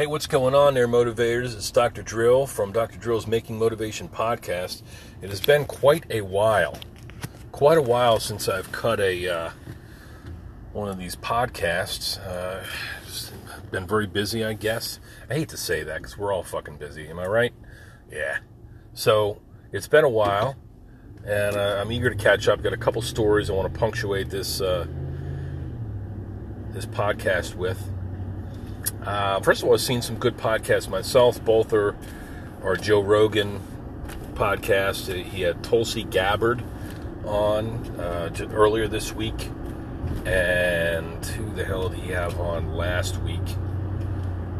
Hey, what's going on there, motivators? It's Dr. Drill from Dr. Drill's Making Motivation podcast. It has been quite a while, quite a while since I've cut a uh, one of these podcasts. Uh, been very busy, I guess. I hate to say that because we're all fucking busy. Am I right? Yeah. So it's been a while, and uh, I'm eager to catch up. Got a couple stories I want to punctuate this uh, this podcast with. Uh, first of all, I've seen some good podcasts myself. Both are, are Joe Rogan podcast. He had Tulsi Gabbard on uh, earlier this week. And who the hell did he have on last week?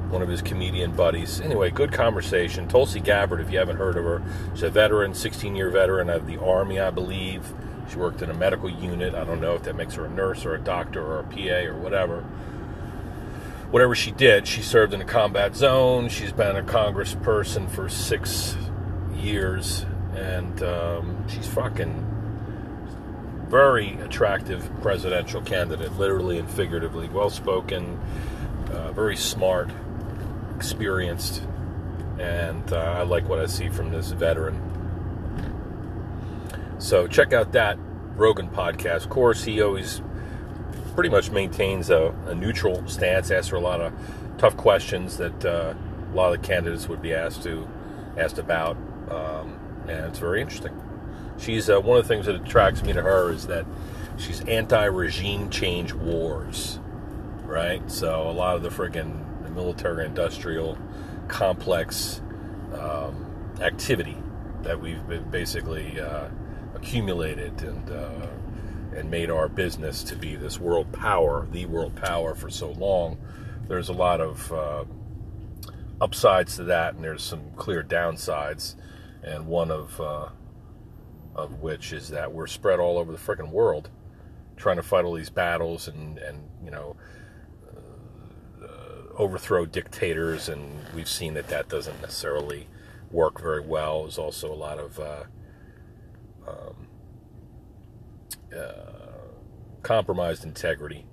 One of his comedian buddies. Anyway, good conversation. Tulsi Gabbard, if you haven't heard of her, she's a veteran, 16 year veteran of the Army, I believe. She worked in a medical unit. I don't know if that makes her a nurse or a doctor or a PA or whatever whatever she did, she served in a combat zone. She's been a congressperson for six years, and um, she's fucking very attractive presidential candidate, literally and figuratively, well spoken, uh, very smart, experienced, and uh, I like what I see from this veteran. So check out that Rogan podcast. Of course, he always pretty much maintains a, a neutral stance, asks her a lot of tough questions that uh, a lot of the candidates would be asked to asked about, um, and it's very interesting. She's uh, one of the things that attracts me to her is that she's anti-regime change wars, right? So a lot of the friggin' military-industrial complex um, activity that we've been basically uh, accumulated and uh, and made our business to be this world power, the world power for so long, there's a lot of uh, upsides to that, and there's some clear downsides. And one of uh, of which is that we're spread all over the freaking world, trying to fight all these battles and and you know uh, overthrow dictators, and we've seen that that doesn't necessarily work very well. There's also a lot of uh, um, uh, compromised integrity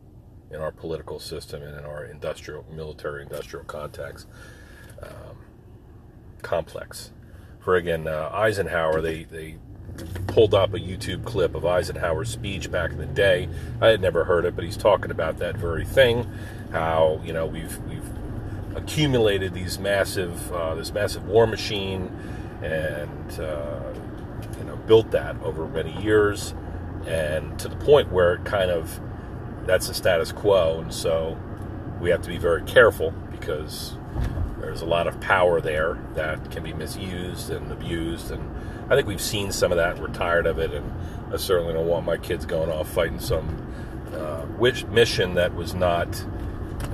in our political system and in our industrial, military industrial context um, complex. For again, uh, Eisenhower, they, they pulled up a YouTube clip of Eisenhower's speech back in the day. I had never heard it, but he's talking about that very thing. How you know we've we've accumulated these massive uh, this massive war machine, and uh, you know built that over many years and to the point where it kind of that's the status quo and so we have to be very careful because there's a lot of power there that can be misused and abused and i think we've seen some of that we're tired of it and i certainly don't want my kids going off fighting some uh, mission that was not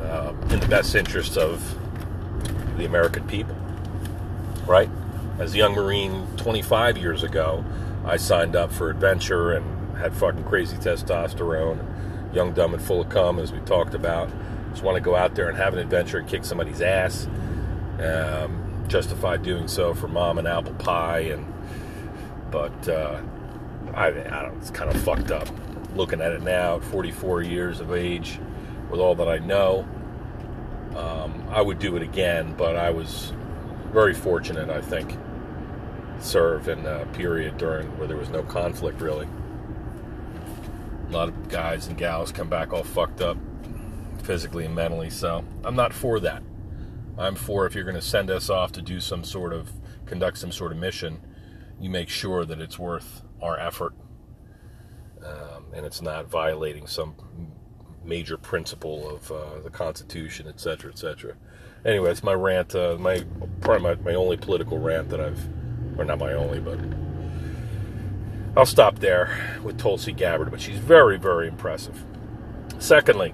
uh, in the best interest of the american people right? As a young marine 25 years ago i signed up for adventure and had fucking crazy testosterone, young, dumb, and full of cum, as we talked about. Just want to go out there and have an adventure and kick somebody's ass. Um, justified doing so for mom and apple pie, and but uh, I, I don't. It's kind of fucked up. Looking at it now, at 44 years of age, with all that I know, um, I would do it again. But I was very fortunate, I think, serve in a period during where there was no conflict really. A lot of guys and gals come back all fucked up physically and mentally. So I'm not for that. I'm for if you're going to send us off to do some sort of conduct some sort of mission, you make sure that it's worth our effort um, and it's not violating some major principle of uh, the Constitution, etc., etc. Anyway, it's my rant. Uh, my probably my, my only political rant that I've, or not my only, but I'll stop there with Tulsi Gabbard, but she's very, very impressive. Secondly,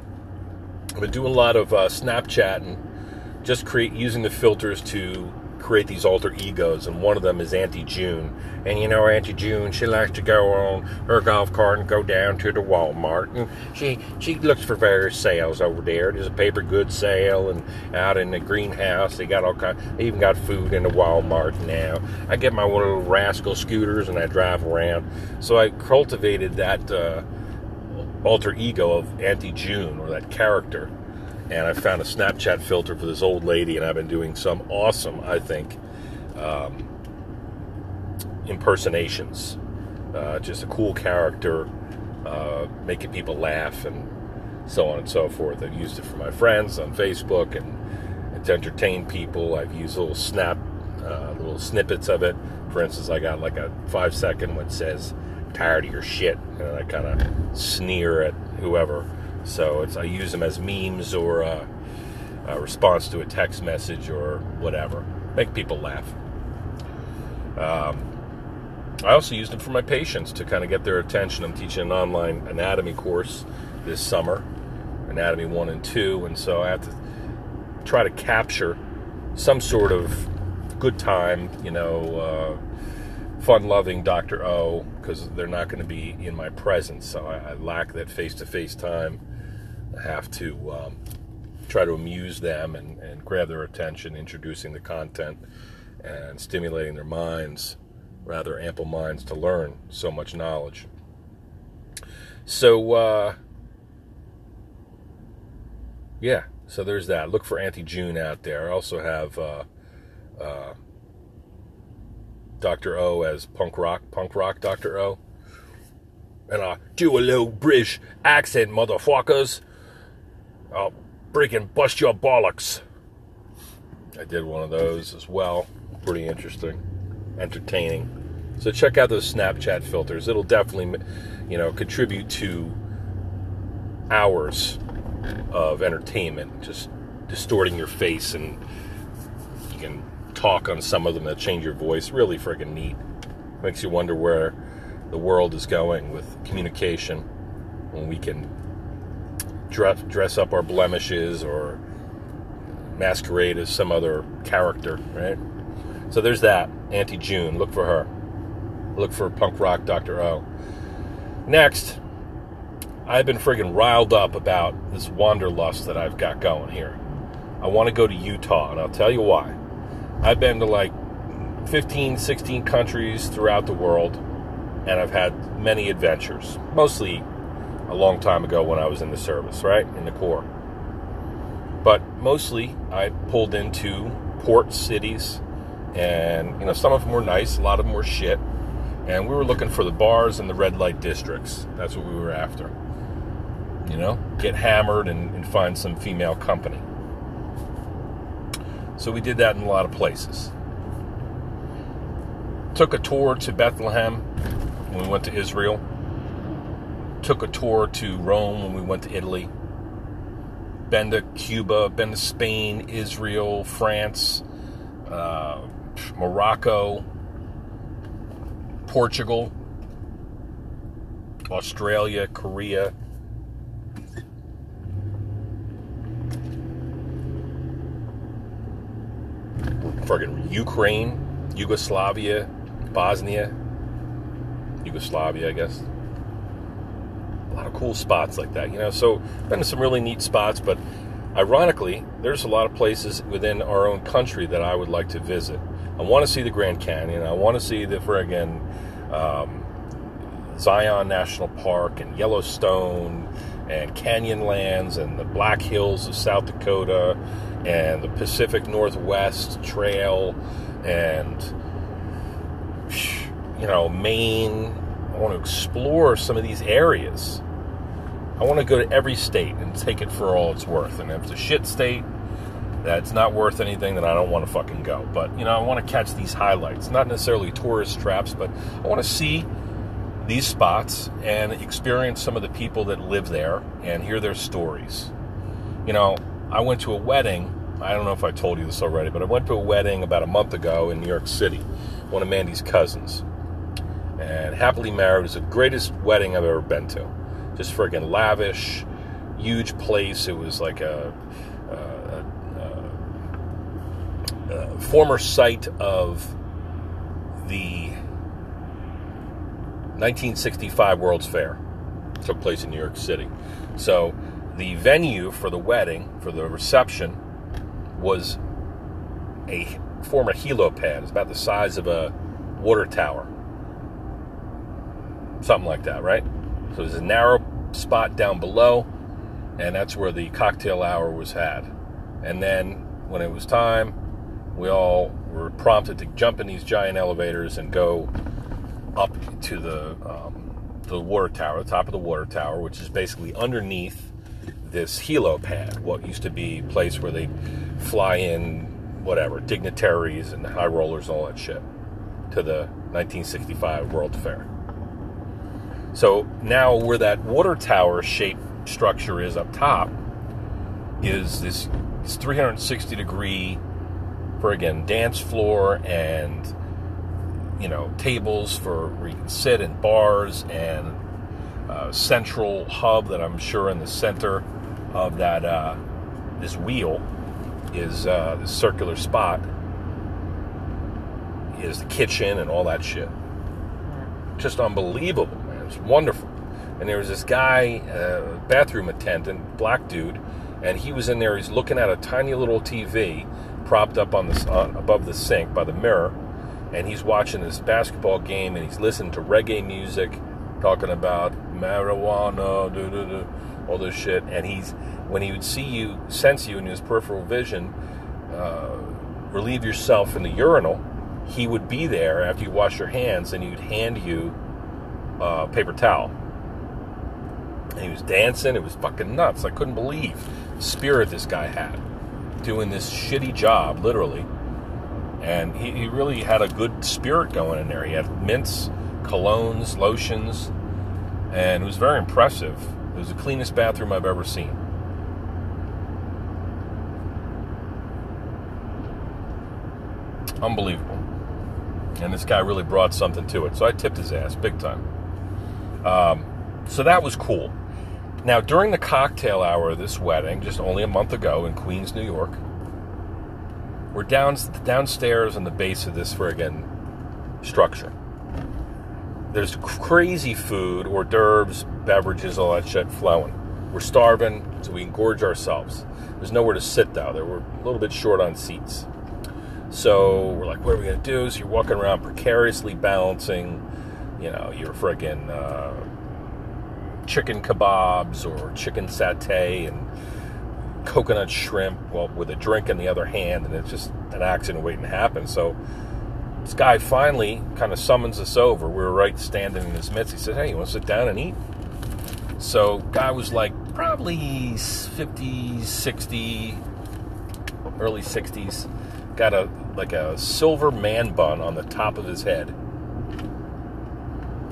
I've been doing a lot of uh, Snapchat and just create using the filters to create these alter egos, and one of them is Auntie June. And you know, Auntie June, she likes to go on her golf cart and go down to the Walmart, and she she looks for various sales over there. There's a paper goods sale, and out in the greenhouse, they got all kind. They even got food in the Walmart now. I get my little rascal scooters and I drive around. So I cultivated that uh, alter ego of Auntie June or that character and I found a Snapchat filter for this old lady, and I've been doing some awesome, I think, um, impersonations. Uh, just a cool character, uh, making people laugh, and so on and so forth. I've used it for my friends on Facebook and, and to entertain people. I've used little snap, uh, little snippets of it. For instance, I got like a five second one that says, "Tired of your shit," and I kind of sneer at whoever. So I use them as memes or uh, a response to a text message or whatever. Make people laugh. Um, I also used them for my patients to kind of get their attention. I'm teaching an online anatomy course this summer, Anatomy 1 and 2, and so I have to try to capture some sort of good time, you know, uh, fun loving Dr. O, because they're not going to be in my presence. So I, I lack that face to face time. I have to um, try to amuse them and, and grab their attention, introducing the content and stimulating their minds, rather ample minds to learn so much knowledge. So, uh, yeah, so there's that. Look for Auntie June out there. I also have uh, uh, Dr. O as punk rock, punk rock Dr. O. And I do a little British accent, motherfuckers. I'll freaking bust your bollocks. I did one of those as well. Pretty interesting, entertaining. So check out those Snapchat filters. It'll definitely, you know, contribute to hours of entertainment. Just distorting your face, and you can talk on some of them that change your voice. Really friggin' neat. Makes you wonder where the world is going with communication when we can dress, up our blemishes or masquerade as some other character, right? So there's that. Auntie June. Look for her. Look for punk rock Dr. O. Next, I've been friggin' riled up about this wanderlust that I've got going here. I want to go to Utah, and I'll tell you why. I've been to like 15, 16 countries throughout the world, and I've had many adventures. Mostly a long time ago when I was in the service, right? In the Corps. But mostly I pulled into port cities, and you know, some of them were nice, a lot of them were shit. And we were looking for the bars and the red light districts. That's what we were after. You know, get hammered and, and find some female company. So we did that in a lot of places. Took a tour to Bethlehem when we went to Israel took a tour to Rome when we went to Italy. Been to Cuba, been to Spain, Israel, France, uh, Morocco, Portugal, Australia, Korea. Friggin' Ukraine, Yugoslavia, Bosnia, Yugoslavia, I guess a lot of cool spots like that, you know. So, been to some really neat spots, but ironically, there's a lot of places within our own country that I would like to visit. I want to see the Grand Canyon. I want to see the friggin' um, Zion National Park and Yellowstone and Canyonlands and the Black Hills of South Dakota and the Pacific Northwest Trail and you know Maine I want to explore some of these areas. I want to go to every state and take it for all it's worth. And if it's a shit state that's not worth anything, then I don't want to fucking go. But, you know, I want to catch these highlights. Not necessarily tourist traps, but I want to see these spots and experience some of the people that live there and hear their stories. You know, I went to a wedding. I don't know if I told you this already, but I went to a wedding about a month ago in New York City, one of Mandy's cousins and happily married was the greatest wedding I've ever been to. Just friggin' lavish, huge place. It was like a, a, a, a former site of the 1965 World's Fair. Took place in New York City. So the venue for the wedding, for the reception, was a former helipad. It's about the size of a water tower something like that, right? So there's a narrow spot down below, and that's where the cocktail hour was had. And then when it was time, we all were prompted to jump in these giant elevators and go up to the um, the water tower, the top of the water tower, which is basically underneath this helipad, what used to be a place where they fly in whatever dignitaries and high rollers and all that shit to the 1965 World Fair. So now where that water tower shaped structure is up top is this, this 360 degree for again dance floor and you know tables for where you can sit and bars and uh, central hub that I'm sure in the center of that uh, this wheel is uh, this circular spot is the kitchen and all that shit. Just unbelievable, man. It's wonderful. And there was this guy, uh, bathroom attendant, black dude, and he was in there. He's looking at a tiny little TV propped up on the above the sink by the mirror, and he's watching this basketball game and he's listening to reggae music, talking about marijuana, duh, all this shit. And he's when he would see you, sense you in his peripheral vision, uh, relieve yourself in the urinal, he would be there after you wash your hands and he'd hand you a paper towel. And he was dancing. It was fucking nuts. I couldn't believe spirit this guy had doing this shitty job, literally. And he, he really had a good spirit going in there. He had mints, colognes, lotions, and it was very impressive. It was the cleanest bathroom I've ever seen. Unbelievable. And this guy really brought something to it. So I tipped his ass big time. Um, so that was cool. Now, during the cocktail hour of this wedding, just only a month ago in Queens, New York, we're down, downstairs in the base of this friggin' structure. There's crazy food, hors d'oeuvres, beverages, all that shit flowing. We're starving, so we can gorge ourselves. There's nowhere to sit, though. There we're a little bit short on seats. So we're like, what are we to do? So you're walking around precariously balancing, you know, your friggin' uh, chicken kebabs or chicken satay and coconut shrimp well, with a drink in the other hand, and it's just an accident waiting to happen. So this guy finally kind of summons us over. We were right standing in his midst. He said, Hey, you want to sit down and eat? So guy was like probably 50s, 60, early 60s got a like a silver man bun on the top of his head,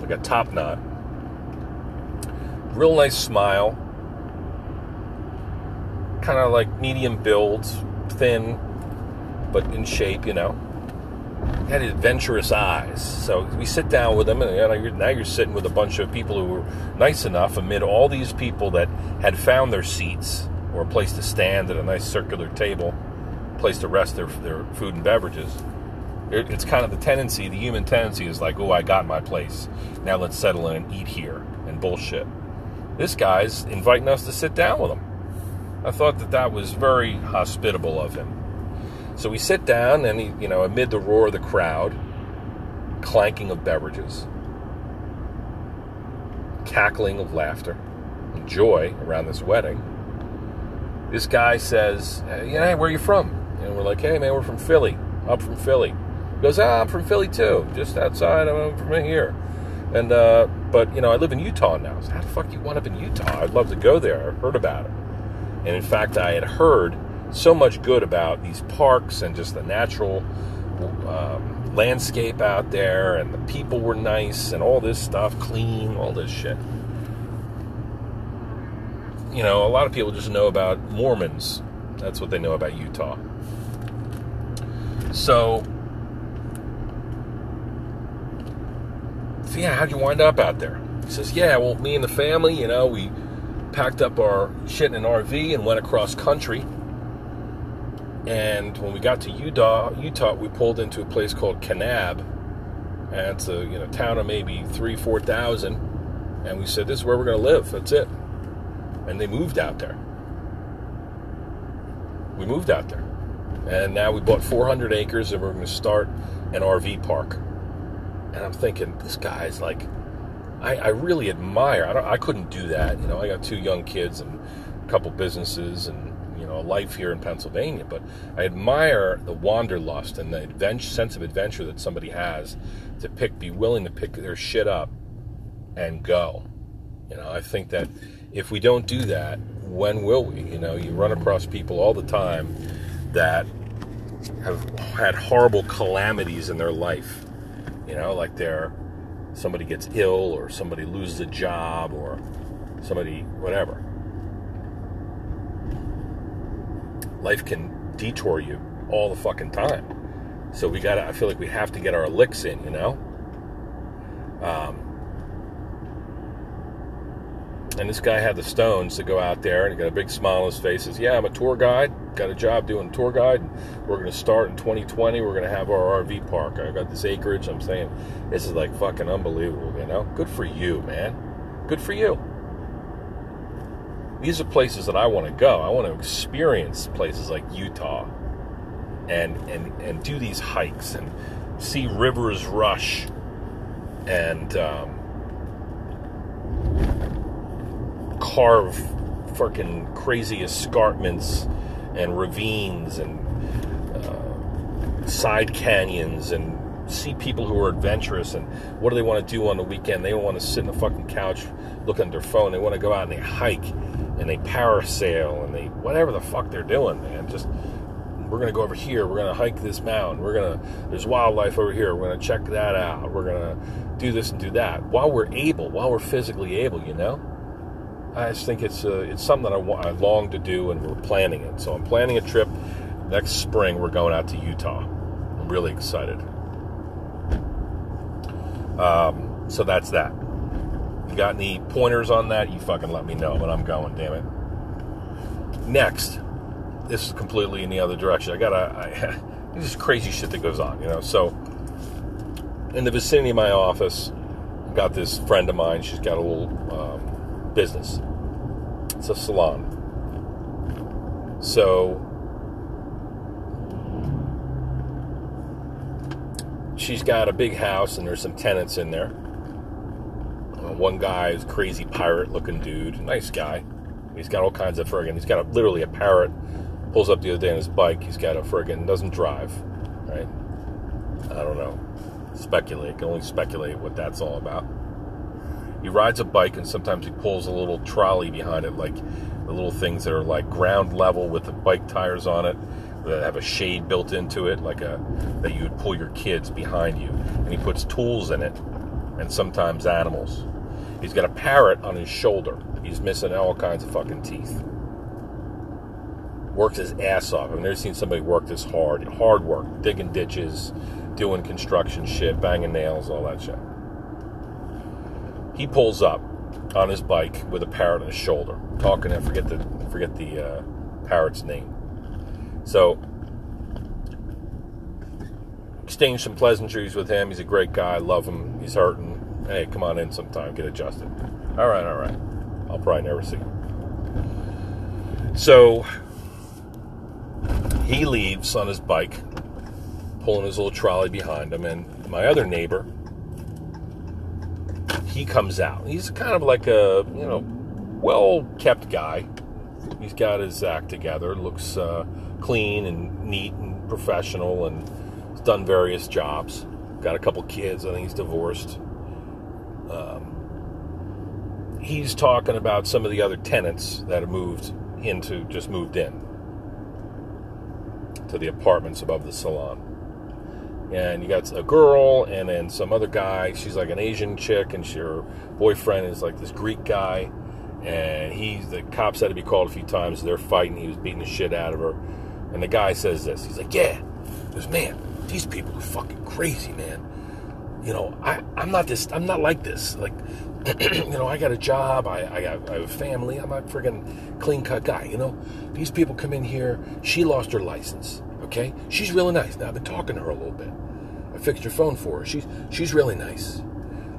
like a top knot. Real nice smile, kind of like medium build, thin, but in shape, you know. Had adventurous eyes. So we sit down with them, and you're, now you're sitting with a bunch of people who were nice enough amid all these people that had found their seats or a place to stand at a nice circular table place to rest their, their food and beverages. It, it's kind of the tendency, the human tendency is like, oh, I got my place. Now let's settle in and eat here and bullshit. This guy's inviting us to sit down with him. I thought that that was very hospitable of him. So we sit down, and he, you know, amid the roar of the crowd, clanking of beverages, cackling of laughter, and joy around this wedding, this guy says, "Yeah, where are you from?" And we're like, hey, man, we're from Philly. I'm from Philly. He goes, ah, I'm from Philly too, just outside. I'm from here. And, uh, but, you know, I live in Utah now. So how the fuck you wind up in Utah? I'd love to go there. I've heard about it. And in fact, I had heard so much good about these parks and just the natural um, landscape out there, and the people were nice, and all this stuff, clean, all this shit. You know, a lot of people just know about Mormons. That's what they know about Utah. So, so yeah, how'd you wind up out there? He says, yeah, well, me and the family, you know, we packed up our shit in an RV and went across country. And when we got to Utah, Utah, we pulled into a place called Kanab, and it's a you know town of maybe three, four thousand. And we said, "This is where we're going to live. That's it." And they moved out there. We moved out there. And now we bought 400 acres and we're going to start an RV park. And I'm thinking, this guy's like, I, I really admire. I, I couldn't do that. You know, I got two young kids and a couple businesses and you know a life here in Pennsylvania, but I admire the wanderlust and the sense of adventure that somebody has to pick, be willing to pick their shit up and go. You know, I think that if we don't do that, when will we? You know, you run across people all the time that have had horrible calamities in their life. You know, like they're somebody gets ill or somebody loses a job or somebody whatever. Life can detour you all the fucking time. So we gotta I feel like we have to get our licks in, you know? Um, and this guy had the stones to go out there and he got a big smile on his face. Says, Yeah, I'm a tour guide. Got a job doing tour guide. We're going to start in 2020. We're going to have our RV park. I got this acreage. I'm saying, this is like fucking unbelievable, you know? Good for you, man. Good for you. These are places that I want to go. I want to experience places like Utah and, and, and do these hikes and see rivers rush and, um, carve fucking crazy escarpments and ravines and uh, side canyons and see people who are adventurous and what do they want to do on the weekend? They don't want to sit on the fucking couch look at their phone. They want to go out and they hike and they parasail and they whatever the fuck they're doing, man. Just we're gonna go over here. We're gonna hike this mountain. We're gonna there's wildlife over here. We're gonna check that out. We're gonna do this and do that while we're able, while we're physically able. You know. I just think it's uh, it's something that I, I long to do, and we're planning it. So I'm planning a trip next spring. We're going out to Utah. I'm really excited. Um, so that's that. You got any pointers on that? You fucking let me know. But I'm going. Damn it. Next, this is completely in the other direction. I got a this is crazy shit that goes on. You know. So in the vicinity of my office, got this friend of mine. She's got a little um, business. It's a salon. So she's got a big house and there's some tenants in there. One guy is crazy pirate looking dude, nice guy. He's got all kinds of friggin' he's got a, literally a parrot. Pulls up the other day on his bike. He's got a friggin' doesn't drive, right? I don't know. Speculate. Can only speculate what that's all about he rides a bike and sometimes he pulls a little trolley behind it, like the little things that are like ground level with the bike tires on it that have a shade built into it, like a that you would pull your kids behind you. And he puts tools in it and sometimes animals. He's got a parrot on his shoulder. He's missing all kinds of fucking teeth. Works his ass off. I've never seen somebody work this hard. Hard work, digging ditches, doing construction shit, banging nails, all that shit. He pulls up on his bike with a parrot on his shoulder, talking. I forget the forget the uh, parrot's name. So exchange some pleasantries with him. He's a great guy. Love him. He's hurting. Hey, come on in sometime. Get adjusted. All right, all right. I'll probably never see him. So he leaves on his bike, pulling his little trolley behind him, and my other neighbor he comes out. He's kind of like a, you know, well kept guy. He's got his act together, looks uh, clean and neat and professional, and done various jobs. Got a couple kids. I think he's divorced. Um, he's talking about some of the other tenants that have moved into, just moved in to the apartments above the salon and you got a girl and then some other guy. She's like an Asian chick, and she, her boyfriend is like this Greek guy. And he's the cops had to be called a few times. They're fighting. He was beating the shit out of her. And the guy says this. He's like, "Yeah, because man, these people are fucking crazy, man. You know, I I'm not this. I'm not like this. Like, you know, I got a job. I I, got, I have a family. I'm a friggin' clean cut guy. You know, these people come in here. She lost her license." Okay, she's really nice. Now I've been talking to her a little bit. I fixed her phone for her. She's she's really nice.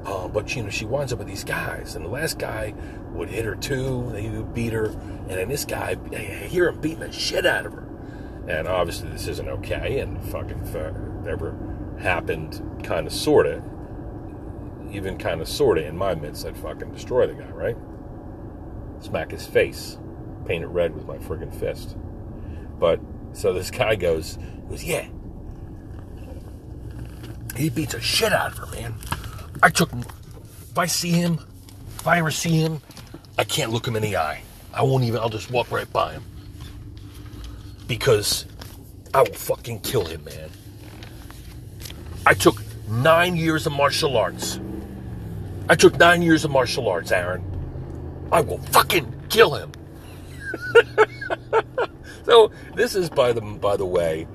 Uh, but you know she winds up with these guys, and the last guy would hit her too. They would beat her, and then this guy, I hear him beating the shit out of her. And obviously this isn't okay, and fucking ever happened, kind of, sorta, even kind of, sorta in my midst, I'd fucking destroy the guy, right? Smack his face, paint it red with my friggin' fist. But so this guy goes, goes, yeah. He beats a shit out of her, man. I took. Him. If I see him, if I ever see him, I can't look him in the eye. I won't even. I'll just walk right by him because I will fucking kill him, man. I took nine years of martial arts. I took nine years of martial arts, Aaron. I will fucking kill him. so this is by the by the way,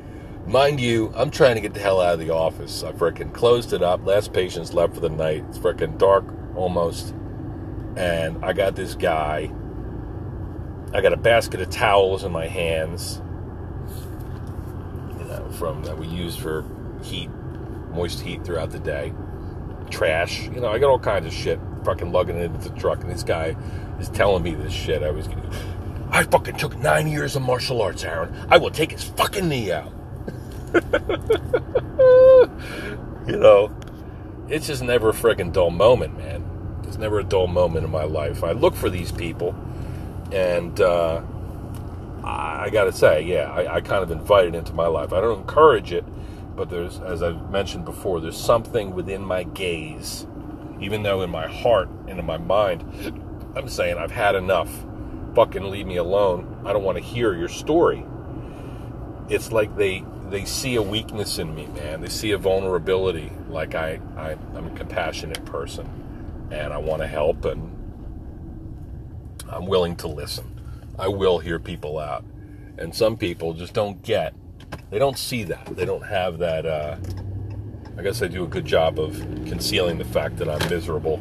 mind you, I'm trying to get the hell out of the office. I freaking closed it up. Last patient's left for the night. It's freaking dark almost, and I got this guy. I got a basket of towels in my hands, you know, from that we use for heat, moist heat throughout the day. Trash, you know, I got all kinds of shit fucking lugging it into the truck, and this guy is telling me this shit. I was, I fucking took nine years of martial arts, Aaron. I will take his fucking knee out. you know, it's just never a freaking dull moment, man. There's never a dull moment in my life. I look for these people, and uh, I, I got to say, yeah, I, I kind of invite it into my life. I don't encourage it, but there's, as I've mentioned before, there's something within my gaze, even though in my heart and in my mind, I'm saying I've had enough. Fucking leave me alone. I don't want to hear your story. It's like they they see a weakness in me, man. They see a vulnerability. Like I, I I'm a compassionate person, and I want to help, and I'm willing to listen. I will hear people out, and some people just don't get. They don't see that. They don't have that. Uh, I guess I do a good job of concealing the fact that I'm miserable,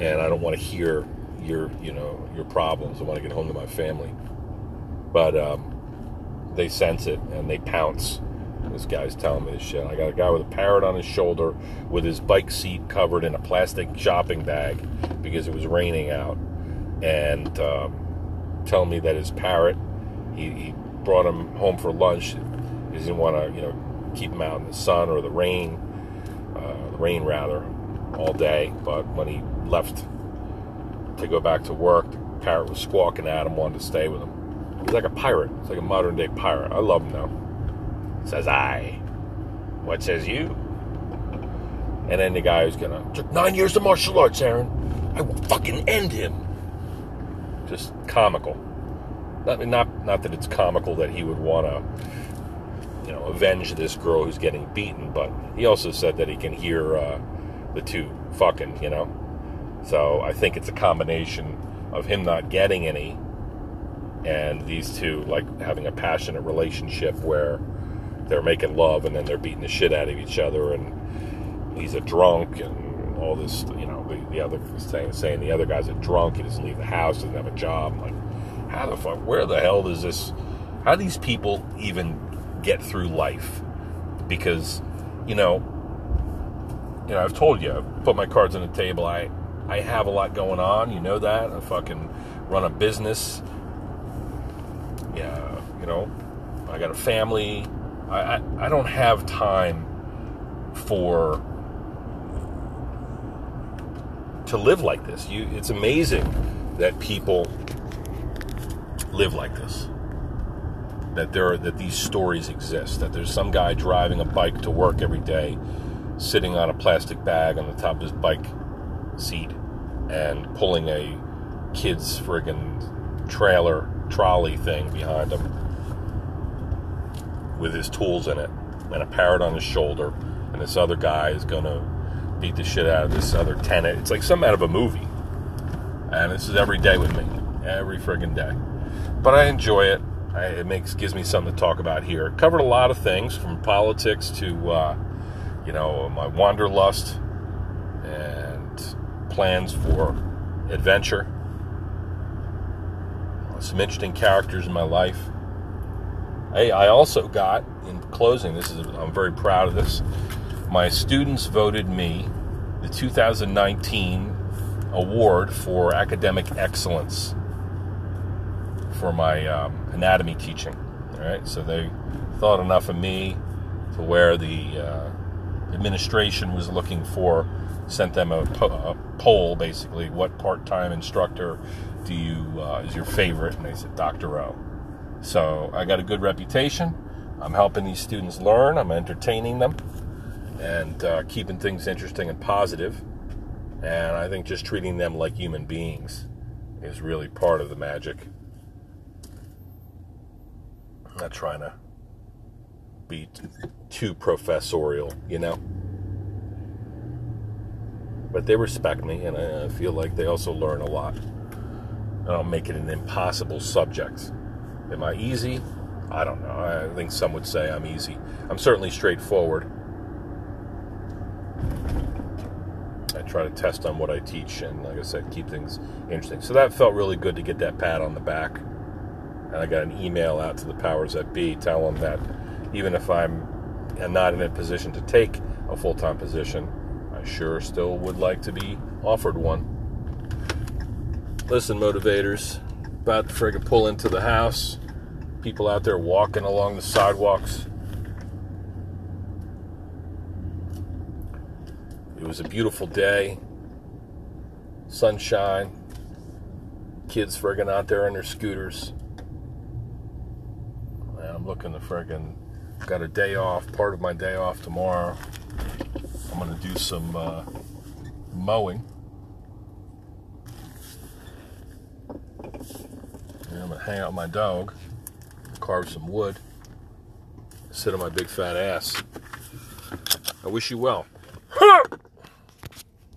and I don't want to hear your you know your problems. I want to get home to my family, but um, they sense it and they pounce. This guy's telling me this shit. I got a guy with a parrot on his shoulder, with his bike seat covered in a plastic shopping bag because it was raining out, and um, telling me that his parrot, he, he brought him home for lunch. He didn't want to, you know, keep him out in the sun or the rain, uh, the rain rather, all day. But when he left to go back to work. The parrot was squawking at him, wanted to stay with him. He's like a pirate. It's like a modern day pirate. I love him though. Says I. What says you? And then the guy who's gonna took nine years of martial arts, Aaron. I will fucking end him. Just comical. Not not not that it's comical that he would wanna you know, avenge this girl who's getting beaten, but he also said that he can hear uh, the two fucking, you know. So I think it's a combination of him not getting any and these two like having a passionate relationship where they're making love and then they're beating the shit out of each other and he's a drunk and all this you know the, the other saying, saying the other guy's a drunk he doesn't leave the house doesn't have a job I'm like how the fuck where the hell does this how do these people even get through life because you know you know I've told you I've put my cards on the table I I have a lot going on. You know that. I fucking run a business. Yeah, you know, I got a family. I, I, I don't have time for to live like this. You, it's amazing that people live like this. That there are, that these stories exist. That there's some guy driving a bike to work every day, sitting on a plastic bag on the top of his bike seat and pulling a kid's friggin' trailer trolley thing behind him with his tools in it and a parrot on his shoulder and this other guy is gonna beat the shit out of this other tenant. It's like some out of a movie. And this is every day with me. Every friggin' day. But i enjoy it I, it makes gives me something to talk about here It covered a lot of things from politics to uh, you know my wanderlust and plans for adventure. Some interesting characters in my life. Hey, I also got, in closing, this is I'm very proud of this. My students voted me the 2019 award for academic excellence for my um, anatomy teaching. All right, so they thought enough of me to where the uh, administration was looking for sent them a, po- a poll, basically, what part-time instructor do you uh, is your favorite? And they said Dr. O. So I got a good reputation. I'm helping these students learn. I'm entertaining them and uh, keeping things interesting and positive. And I think just treating them like human beings is really part of the magic. I'm not trying to be too professorial, you know. But they respect me, and I feel like they also learn a lot. I don't make it an impossible subject. Am I easy? I don't know. I think some would say I'm easy. I'm certainly straightforward. I try to test on what I teach, and like I said, keep things interesting. So that felt really good to get that pat on the back. And I got an email out to the powers that be, tell them that even if I'm not in a position to take a full time position, I sure still would like to be offered one. Listen, motivators, about to friggin' pull into the house. People out there walking along the sidewalks. It was a beautiful day, sunshine, kids friggin' out there on their scooters. Looking to friggin' got a day off, part of my day off tomorrow. I'm gonna do some uh, mowing. And I'm gonna hang out with my dog, carve some wood, sit on my big fat ass. I wish you well.